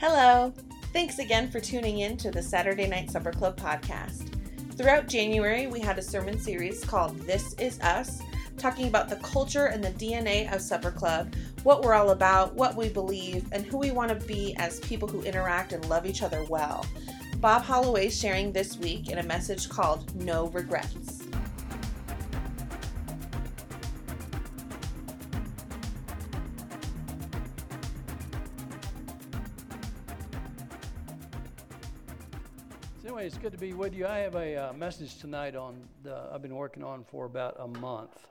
Hello. Thanks again for tuning in to the Saturday Night Supper Club podcast. Throughout January, we had a sermon series called This Is Us, talking about the culture and the DNA of Supper Club, what we're all about, what we believe, and who we want to be as people who interact and love each other well. Bob Holloway sharing this week in a message called No Regrets. With you. I have a uh, message tonight on the, I've been working on for about a month,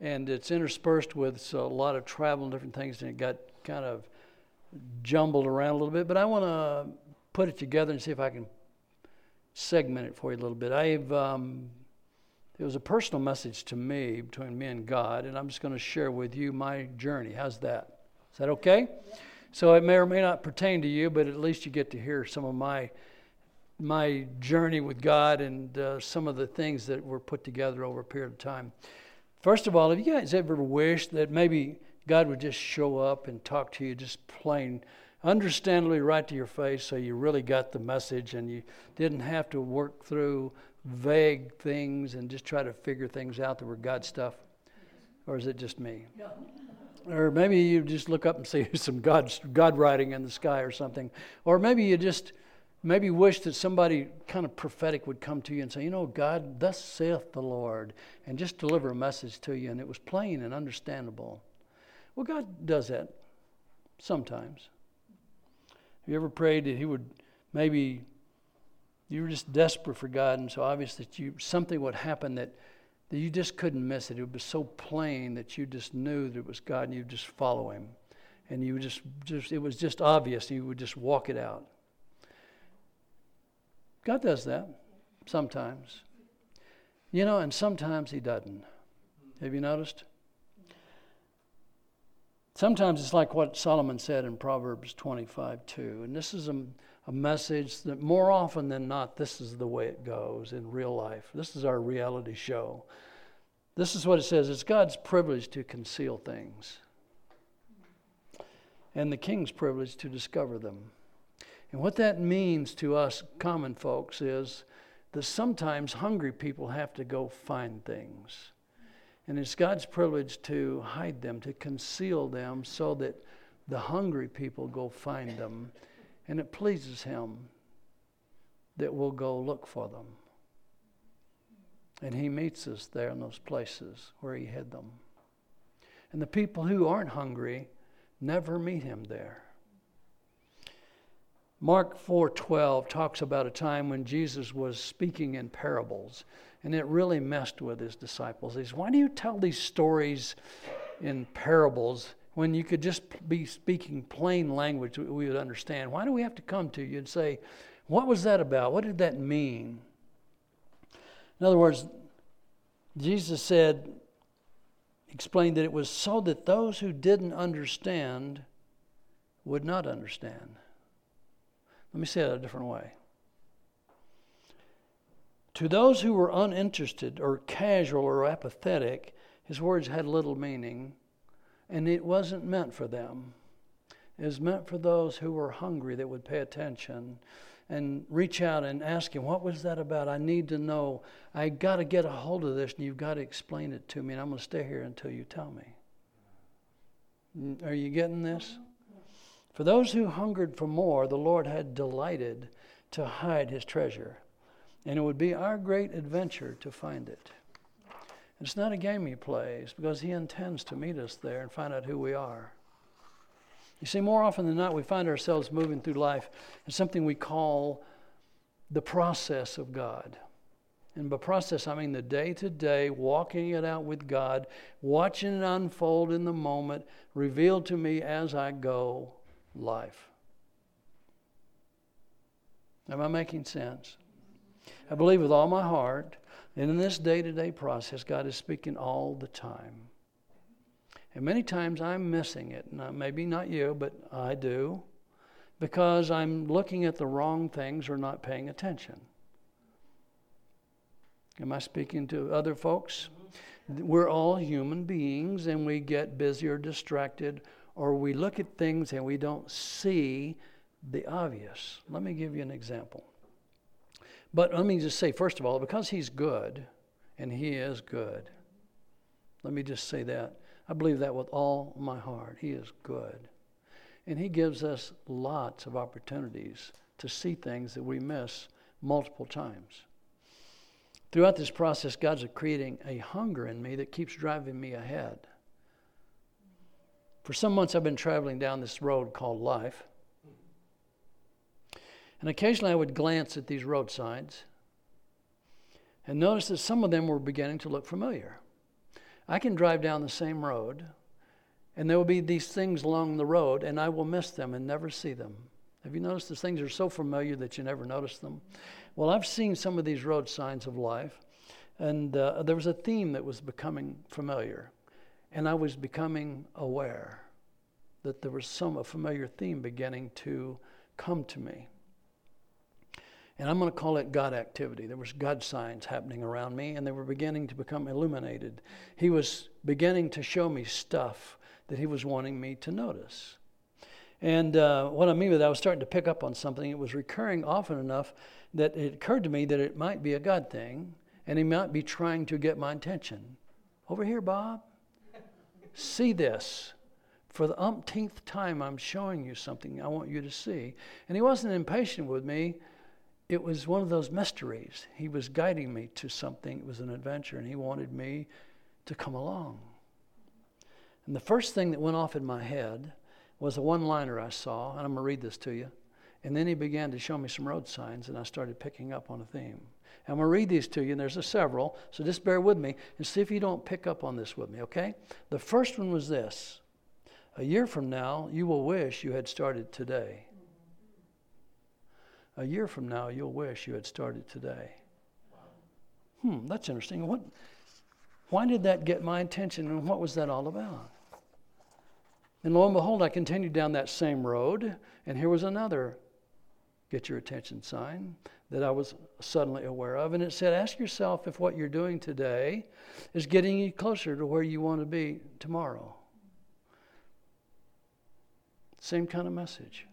and it's interspersed with a lot of travel and different things, and it got kind of jumbled around a little bit. But I want to put it together and see if I can segment it for you a little bit. I've um, it was a personal message to me between me and God, and I'm just going to share with you my journey. How's that? Is that okay? So it may or may not pertain to you, but at least you get to hear some of my my journey with God and uh, some of the things that were put together over a period of time. First of all, have you guys ever wished that maybe God would just show up and talk to you just plain, understandably right to your face so you really got the message and you didn't have to work through vague things and just try to figure things out that were God stuff? Or is it just me? No. Or maybe you just look up and see some God, God writing in the sky or something. Or maybe you just maybe wish that somebody kind of prophetic would come to you and say, You know, God, thus saith the Lord, and just deliver a message to you, and it was plain and understandable. Well, God does that sometimes. Have you ever prayed that He would maybe you were just desperate for God, and so obvious that you something would happen that, that you just couldn't miss it. It was so plain that you just knew that it was God, and you'd just follow Him, and you just just it was just obvious. and You would just walk it out. God does that sometimes. You know, and sometimes He doesn't. Have you noticed? Sometimes it's like what Solomon said in Proverbs 25 2. And this is a, a message that more often than not, this is the way it goes in real life. This is our reality show. This is what it says it's God's privilege to conceal things, and the king's privilege to discover them. And what that means to us common folks is that sometimes hungry people have to go find things. And it's God's privilege to hide them, to conceal them, so that the hungry people go find them. And it pleases Him that we'll go look for them. And He meets us there in those places where He hid them. And the people who aren't hungry never meet Him there. Mark 4:12 talks about a time when Jesus was speaking in parables, and it really messed with his disciples. He says, "Why do you tell these stories in parables when you could just be speaking plain language we would understand? Why do we have to come to you and say, "What was that about? What did that mean?" In other words, Jesus said explained that it was so that those who didn't understand would not understand. Let me say it a different way. To those who were uninterested or casual or apathetic, his words had little meaning, and it wasn't meant for them. It was meant for those who were hungry that would pay attention and reach out and ask him, What was that about? I need to know. I got to get a hold of this, and you've got to explain it to me, and I'm going to stay here until you tell me. Are you getting this? For those who hungered for more, the Lord had delighted to hide his treasure. And it would be our great adventure to find it. It's not a game he plays because he intends to meet us there and find out who we are. You see, more often than not, we find ourselves moving through life in something we call the process of God. And by process, I mean the day to day, walking it out with God, watching it unfold in the moment, revealed to me as I go, life. Am I making sense? I believe with all my heart that in this day to day process, God is speaking all the time. And many times I'm missing it. Now, maybe not you, but I do, because I'm looking at the wrong things or not paying attention. Am I speaking to other folks? Mm-hmm. We're all human beings and we get busy or distracted or we look at things and we don't see the obvious. Let me give you an example. But let me just say, first of all, because He's good, and He is good, let me just say that. I believe that with all my heart. He is good. And He gives us lots of opportunities to see things that we miss multiple times. Throughout this process, God's creating a hunger in me that keeps driving me ahead. For some months, I've been traveling down this road called life. And occasionally I would glance at these road signs and notice that some of them were beginning to look familiar. I can drive down the same road, and there will be these things along the road, and I will miss them and never see them. Have you noticed these things are so familiar that you never notice them? Well, I've seen some of these road signs of life, and uh, there was a theme that was becoming familiar, and I was becoming aware that there was some a familiar theme beginning to come to me. And I'm going to call it God activity. There was God signs happening around me, and they were beginning to become illuminated. He was beginning to show me stuff that He was wanting me to notice. And uh, what I mean by that, I was starting to pick up on something. It was recurring often enough that it occurred to me that it might be a God thing, and He might be trying to get my attention. Over here, Bob. See this. For the umpteenth time, I'm showing you something I want you to see. And He wasn't impatient with me it was one of those mysteries. He was guiding me to something. It was an adventure, and he wanted me to come along. And the first thing that went off in my head was a one liner I saw, and I'm going to read this to you. And then he began to show me some road signs, and I started picking up on a theme. I'm going to read these to you, and there's a several, so just bear with me and see if you don't pick up on this with me, okay? The first one was this A year from now, you will wish you had started today a year from now, you'll wish you had started today. Hmm, that's interesting. What, why did that get my attention and what was that all about? And lo and behold, I continued down that same road, and here was another get your attention sign that I was suddenly aware of. And it said, Ask yourself if what you're doing today is getting you closer to where you want to be tomorrow. Same kind of message.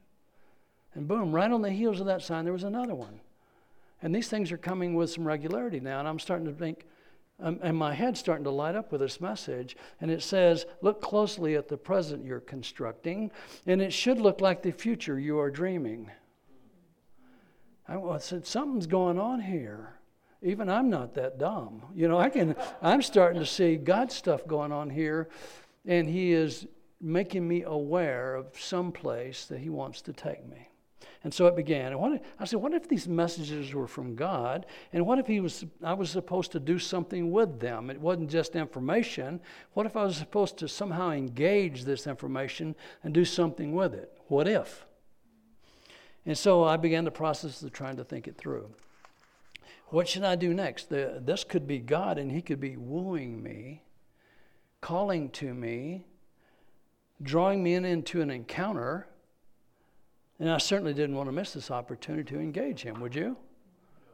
And boom, right on the heels of that sign, there was another one. And these things are coming with some regularity now. And I'm starting to think, um, and my head's starting to light up with this message. And it says, Look closely at the present you're constructing, and it should look like the future you are dreaming. I said, Something's going on here. Even I'm not that dumb. You know, I can, I'm starting to see God's stuff going on here, and He is making me aware of some place that He wants to take me. And so it began. And what, I said, what if these messages were from God? And what if he was, I was supposed to do something with them? It wasn't just information. What if I was supposed to somehow engage this information and do something with it? What if? And so I began the process of trying to think it through. What should I do next? The, this could be God, and He could be wooing me, calling to me, drawing me in into an encounter and I certainly didn't want to miss this opportunity to engage him, would you?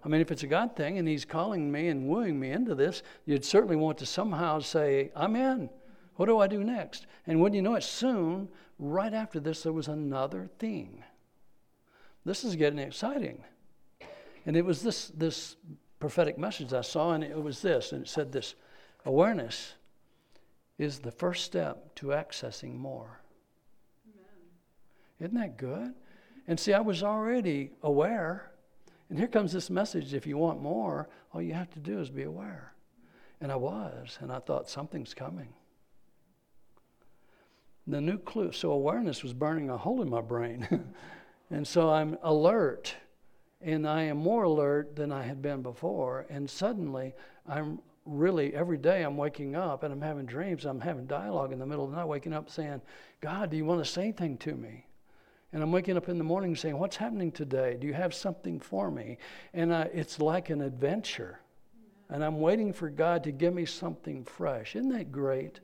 I mean, if it's a God thing and he's calling me and wooing me into this, you'd certainly want to somehow say, I'm in. What do I do next? And when you know it, soon, right after this, there was another theme. This is getting exciting. And it was this, this prophetic message I saw, and it was this, and it said this awareness is the first step to accessing more. Amen. Isn't that good? And see, I was already aware. And here comes this message if you want more, all you have to do is be aware. And I was, and I thought something's coming. The new clue, so awareness was burning a hole in my brain. and so I'm alert, and I am more alert than I had been before. And suddenly, I'm really, every day I'm waking up and I'm having dreams. I'm having dialogue in the middle of the night, waking up saying, God, do you want to say anything to me? And I'm waking up in the morning saying, What's happening today? Do you have something for me? And uh, it's like an adventure. And I'm waiting for God to give me something fresh. Isn't that great?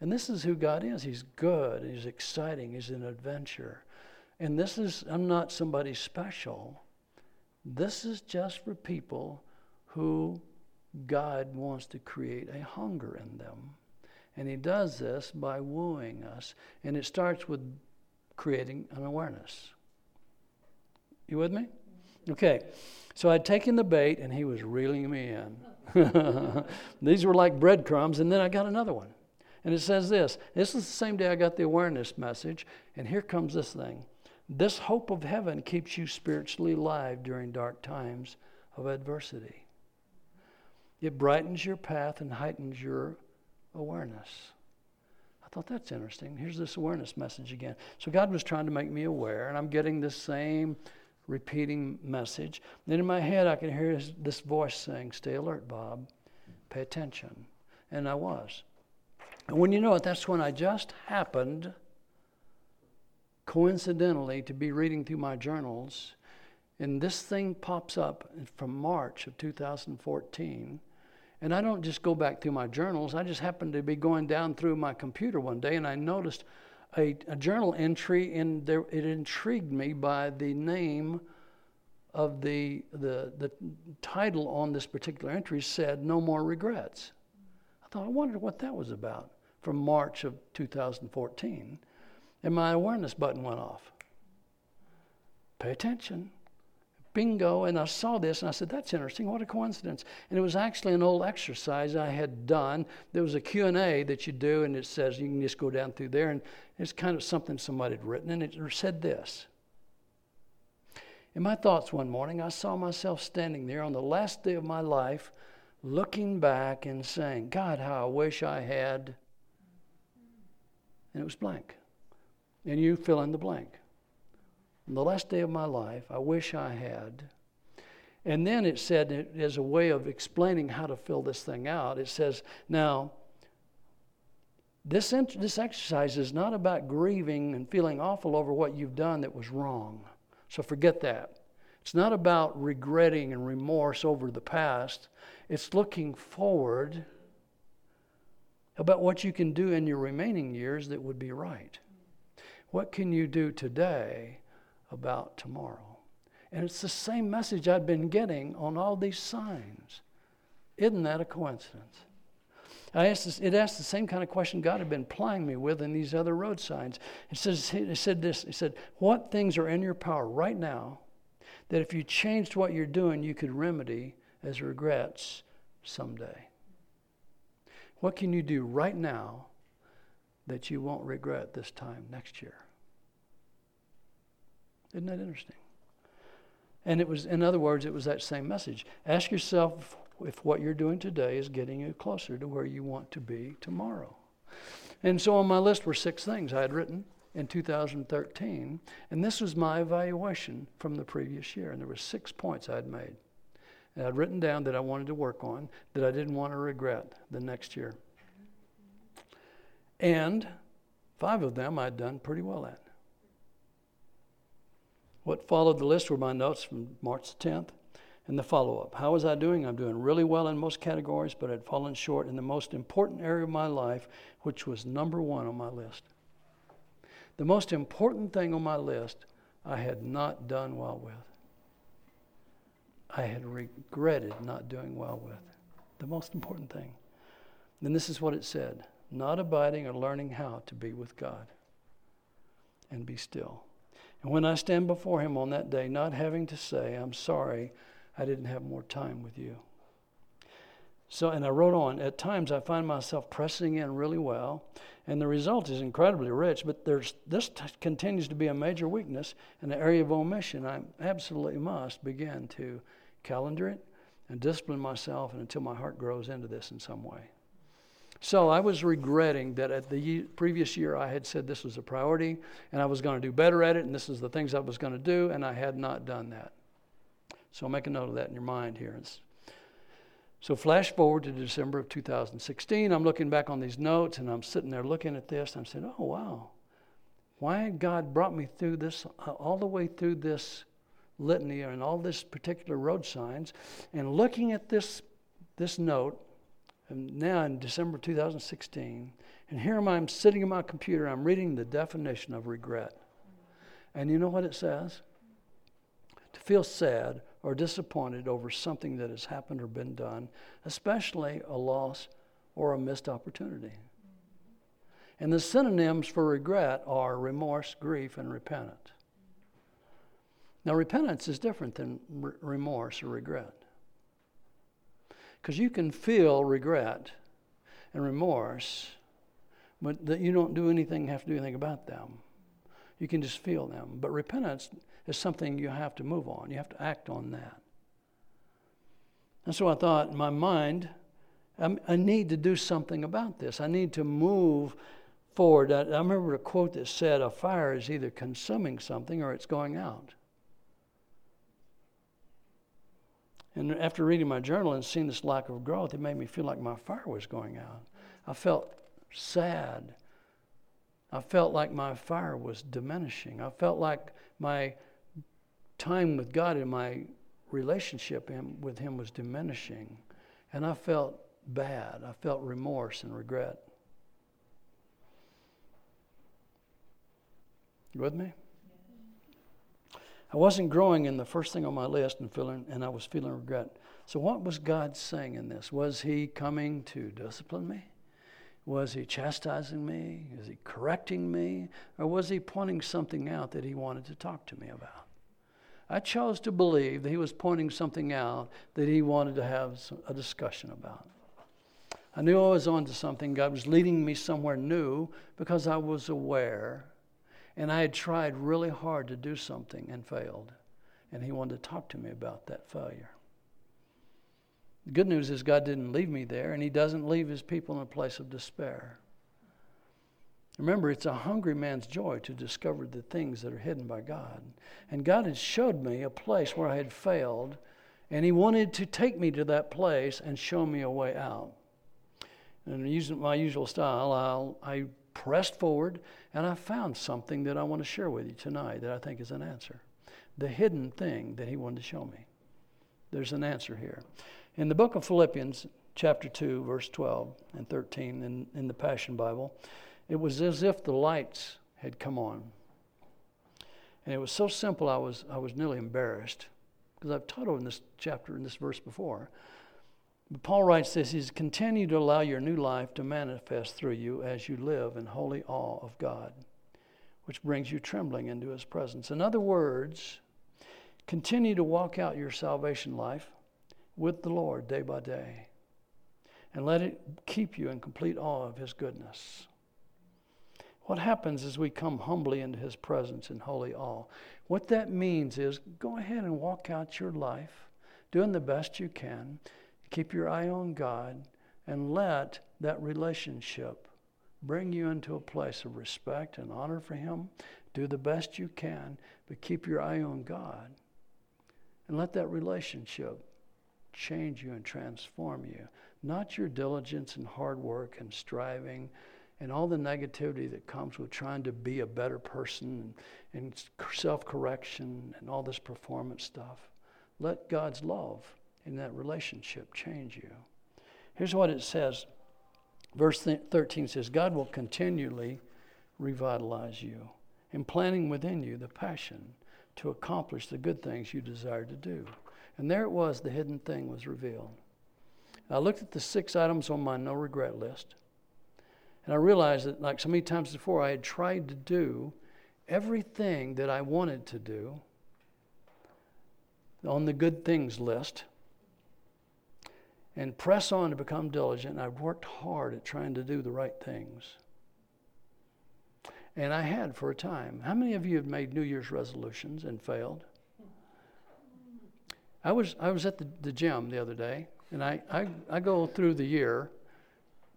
And this is who God is. He's good, He's exciting, He's an adventure. And this is, I'm not somebody special. This is just for people who God wants to create a hunger in them. And he does this by wooing us. And it starts with creating an awareness. You with me? Okay. So I'd taken the bait and he was reeling me in. These were like breadcrumbs, and then I got another one. And it says this this is the same day I got the awareness message, and here comes this thing. This hope of heaven keeps you spiritually alive during dark times of adversity. It brightens your path and heightens your awareness. I thought that's interesting. Here's this awareness message again. So God was trying to make me aware, and I'm getting the same repeating message. Then in my head, I can hear this voice saying, Stay alert, Bob. Pay attention. And I was. And when you know it, that's when I just happened, coincidentally, to be reading through my journals. And this thing pops up from March of 2014. And I don't just go back through my journals. I just happened to be going down through my computer one day and I noticed a, a journal entry and there, it intrigued me by the name of the, the, the title on this particular entry said, No More Regrets. I thought, I wondered what that was about from March of 2014. And my awareness button went off. Pay attention bingo, and I saw this and I said, that's interesting, what a coincidence. And it was actually an old exercise I had done. There was a Q&A that you do, and it says, you can just go down through there, and it's kind of something somebody had written, and it said this. In my thoughts one morning, I saw myself standing there on the last day of my life, looking back and saying, God, how I wish I had. And it was blank. And you fill in the blank on the last day of my life, I wish I had. And then it said, as a way of explaining how to fill this thing out, it says, now, this, this exercise is not about grieving and feeling awful over what you've done that was wrong. So forget that. It's not about regretting and remorse over the past. It's looking forward about what you can do in your remaining years that would be right. What can you do today about tomorrow. And it's the same message I've been getting on all these signs. Isn't that a coincidence? I asked this, it asked the same kind of question God had been plying me with in these other road signs. It says it said this, it said, What things are in your power right now that if you changed what you're doing, you could remedy as regrets someday? What can you do right now that you won't regret this time next year? Isn't that interesting? And it was, in other words, it was that same message. Ask yourself if what you're doing today is getting you closer to where you want to be tomorrow. And so on my list were six things I had written in 2013, and this was my evaluation from the previous year. And there were six points I had made. And I'd written down that I wanted to work on, that I didn't want to regret the next year. And five of them I'd done pretty well at. What followed the list were my notes from March 10th and the follow up. How was I doing? I'm doing really well in most categories, but I'd fallen short in the most important area of my life, which was number one on my list. The most important thing on my list, I had not done well with. I had regretted not doing well with. The most important thing. Then this is what it said not abiding or learning how to be with God and be still. And when I stand before him on that day, not having to say, I'm sorry I didn't have more time with you. So, and I wrote on, at times I find myself pressing in really well, and the result is incredibly rich, but there's, this t- continues to be a major weakness in the area of omission. I absolutely must begin to calendar it and discipline myself and until my heart grows into this in some way. So I was regretting that at the previous year I had said this was a priority and I was going to do better at it and this is the things I was going to do and I had not done that. So make a note of that in your mind here. So flash forward to December of 2016. I'm looking back on these notes and I'm sitting there looking at this. I'm saying, oh, wow. Why God brought me through this, uh, all the way through this litany and all this particular road signs and looking at this, this note and now in December 2016, and here I am sitting in my computer, I'm reading the definition of regret. And you know what it says? To feel sad or disappointed over something that has happened or been done, especially a loss or a missed opportunity. And the synonyms for regret are remorse, grief, and repentance. Now, repentance is different than r- remorse or regret. Because you can feel regret and remorse, but that you don't do anything, have to do anything about them. You can just feel them. But repentance is something you have to move on. You have to act on that. And so I thought in my mind, I need to do something about this. I need to move forward. I, I remember a quote that said, A fire is either consuming something or it's going out. And after reading my journal and seeing this lack of growth, it made me feel like my fire was going out. I felt sad. I felt like my fire was diminishing. I felt like my time with God and my relationship with Him was diminishing. And I felt bad. I felt remorse and regret. You with me? I wasn't growing in the first thing on my list and feeling and I was feeling regret. So what was God saying in this? Was he coming to discipline me? Was he chastising me? Is he correcting me? Or was he pointing something out that he wanted to talk to me about? I chose to believe that he was pointing something out that he wanted to have a discussion about. I knew I was onto something. God was leading me somewhere new because I was aware and I had tried really hard to do something and failed. And he wanted to talk to me about that failure. The good news is God didn't leave me there, and he doesn't leave his people in a place of despair. Remember, it's a hungry man's joy to discover the things that are hidden by God. And God had showed me a place where I had failed, and He wanted to take me to that place and show me a way out. And using my usual style, I'll, I pressed forward and I found something that I want to share with you tonight that I think is an answer. The hidden thing that he wanted to show me. There's an answer here. In the book of Philippians, chapter 2, verse 12 and 13, in, in the Passion Bible, it was as if the lights had come on. And it was so simple, I was, I was nearly embarrassed because I've taught in this chapter, in this verse before. But Paul writes this He's continue to allow your new life to manifest through you as you live in holy awe of God, which brings you trembling into his presence. In other words, continue to walk out your salvation life with the Lord day by day. And let it keep you in complete awe of his goodness. What happens is we come humbly into his presence in holy awe. What that means is go ahead and walk out your life doing the best you can Keep your eye on God and let that relationship bring you into a place of respect and honor for Him. Do the best you can, but keep your eye on God. And let that relationship change you and transform you. Not your diligence and hard work and striving and all the negativity that comes with trying to be a better person and, and self correction and all this performance stuff. Let God's love in that relationship change you. Here's what it says. Verse 13 says, God will continually revitalize you, implanting within you the passion to accomplish the good things you desire to do. And there it was, the hidden thing was revealed. I looked at the six items on my no regret list, and I realized that, like so many times before, I had tried to do everything that I wanted to do on the good things list and press on to become diligent. I've worked hard at trying to do the right things. And I had for a time. How many of you have made New Year's resolutions and failed? I was, I was at the, the gym the other day, and I, I, I go through the year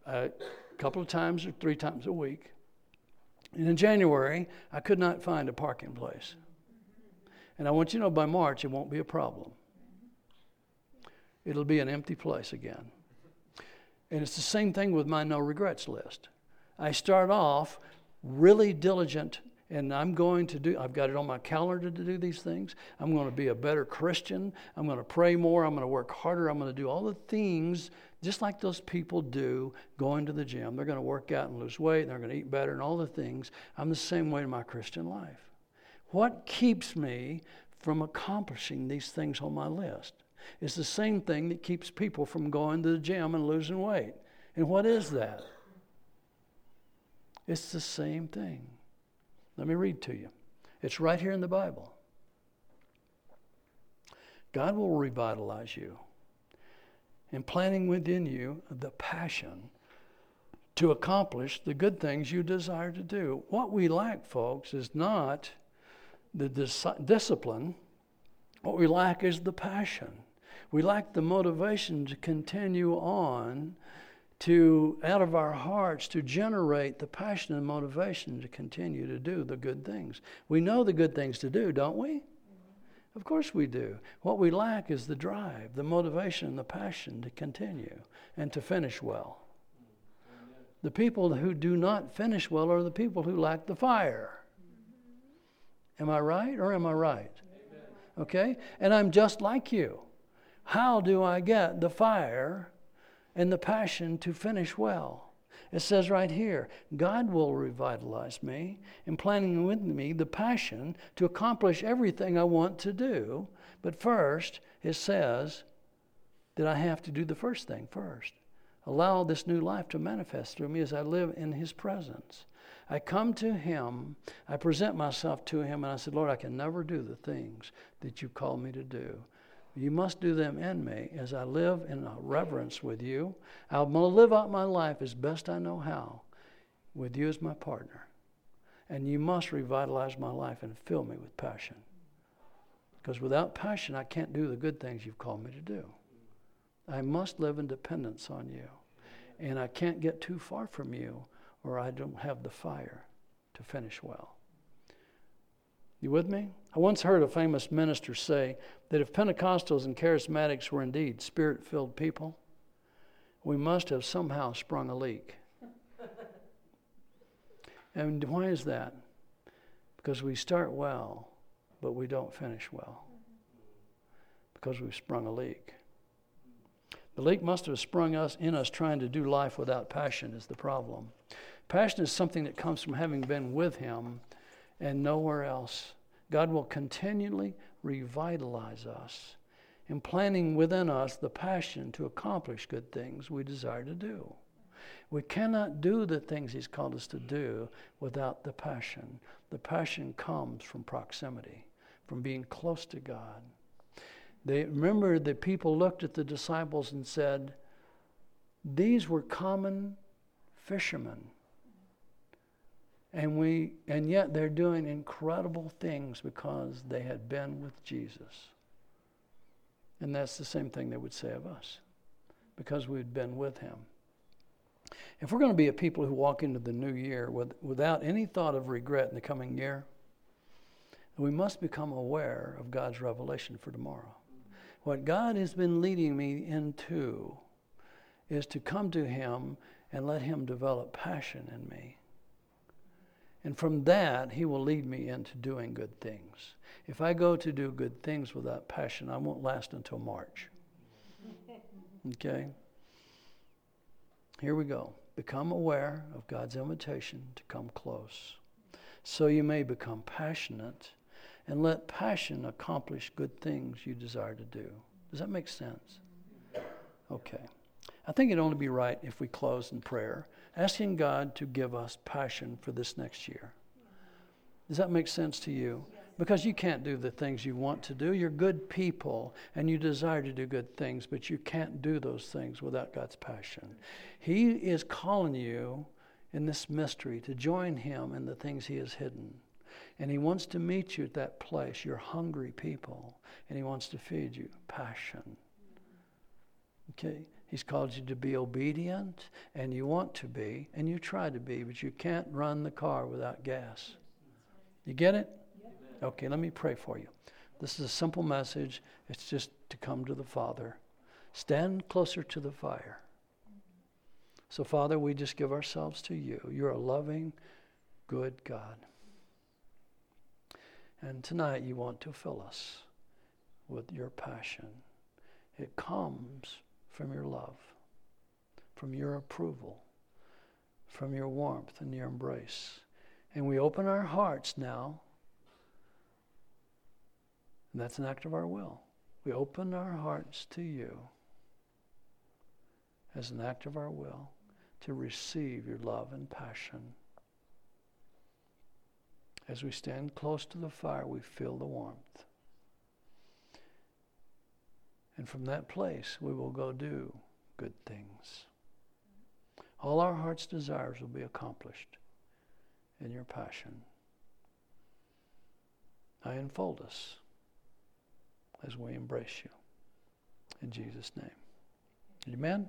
a couple of times or three times a week. And in January, I could not find a parking place. And I want you to know by March, it won't be a problem it'll be an empty place again. And it's the same thing with my no regrets list. I start off really diligent and I'm going to do, I've got it on my calendar to do these things. I'm going to be a better Christian. I'm going to pray more. I'm going to work harder. I'm going to do all the things just like those people do going to the gym. They're going to work out and lose weight. And they're going to eat better and all the things. I'm the same way in my Christian life. What keeps me from accomplishing these things on my list? It's the same thing that keeps people from going to the gym and losing weight. And what is that? It's the same thing. Let me read to you. It's right here in the Bible. God will revitalize you, implanting within you the passion to accomplish the good things you desire to do. What we lack, folks, is not the dis- discipline, what we lack is the passion. We lack the motivation to continue on to out of our hearts to generate the passion and motivation to continue to do the good things. We know the good things to do, don't we? Of course we do. What we lack is the drive, the motivation, and the passion to continue and to finish well. The people who do not finish well are the people who lack the fire. Am I right or am I right? Okay? And I'm just like you. How do I get the fire and the passion to finish well? It says right here God will revitalize me, implanting within me the passion to accomplish everything I want to do. But first, it says that I have to do the first thing first. Allow this new life to manifest through me as I live in His presence. I come to Him, I present myself to Him, and I said, Lord, I can never do the things that you called me to do. You must do them in me as I live in reverence with you. I'm going to live out my life as best I know how with you as my partner. And you must revitalize my life and fill me with passion. Because without passion, I can't do the good things you've called me to do. I must live in dependence on you. And I can't get too far from you or I don't have the fire to finish well. You with me? I once heard a famous minister say that if Pentecostals and charismatics were indeed spirit filled people, we must have somehow sprung a leak. and why is that? Because we start well, but we don't finish well. Because we've sprung a leak. The leak must have sprung us in us trying to do life without passion is the problem. Passion is something that comes from having been with him and nowhere else. God will continually revitalize us, implanting within us the passion to accomplish good things we desire to do. We cannot do the things He's called us to do without the passion. The passion comes from proximity, from being close to God. They remember that people looked at the disciples and said, These were common fishermen. And we and yet they're doing incredible things because they had been with Jesus. And that's the same thing they would say of us. Because we'd been with him. If we're going to be a people who walk into the new year with, without any thought of regret in the coming year, we must become aware of God's revelation for tomorrow. What God has been leading me into is to come to Him and let Him develop passion in me. And from that, He will lead me into doing good things. If I go to do good things without passion, I won't last until March. Okay? Here we go. Become aware of God's invitation to come close. So you may become passionate and let passion accomplish good things you desire to do. Does that make sense? Okay. I think it'd only be right if we close in prayer asking God to give us passion for this next year. Does that make sense to you? Because you can't do the things you want to do. You're good people and you desire to do good things, but you can't do those things without God's passion. He is calling you in this mystery to join Him in the things He has hidden. And He wants to meet you at that place. You're hungry people, and He wants to feed you passion. Okay? He's called you to be obedient, and you want to be, and you try to be, but you can't run the car without gas. You get it? Okay, let me pray for you. This is a simple message. It's just to come to the Father. Stand closer to the fire. So, Father, we just give ourselves to you. You're a loving, good God. And tonight you want to fill us with your passion. It comes from your love, from your approval, from your warmth and your embrace. And we open our hearts now, and that's an act of our will. We open our hearts to you as an act of our will to receive your love and passion. As we stand close to the fire, we feel the warmth. And from that place, we will go do good things. All our heart's desires will be accomplished in your passion. I enfold us as we embrace you. In Jesus' name. Amen?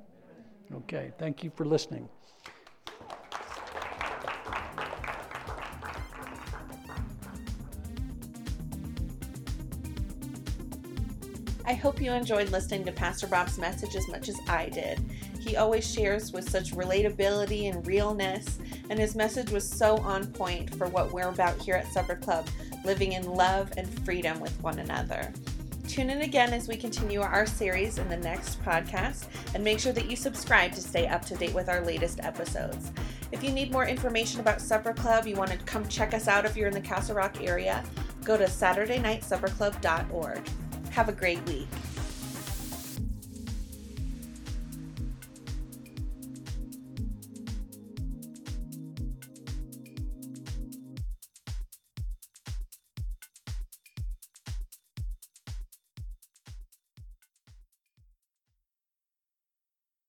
Okay, thank you for listening. I hope you enjoyed listening to Pastor Bob's message as much as I did. He always shares with such relatability and realness, and his message was so on point for what we're about here at Supper Club living in love and freedom with one another. Tune in again as we continue our series in the next podcast, and make sure that you subscribe to stay up to date with our latest episodes. If you need more information about Supper Club, you want to come check us out if you're in the Castle Rock area, go to SaturdayNightSupperClub.org. Have a great week.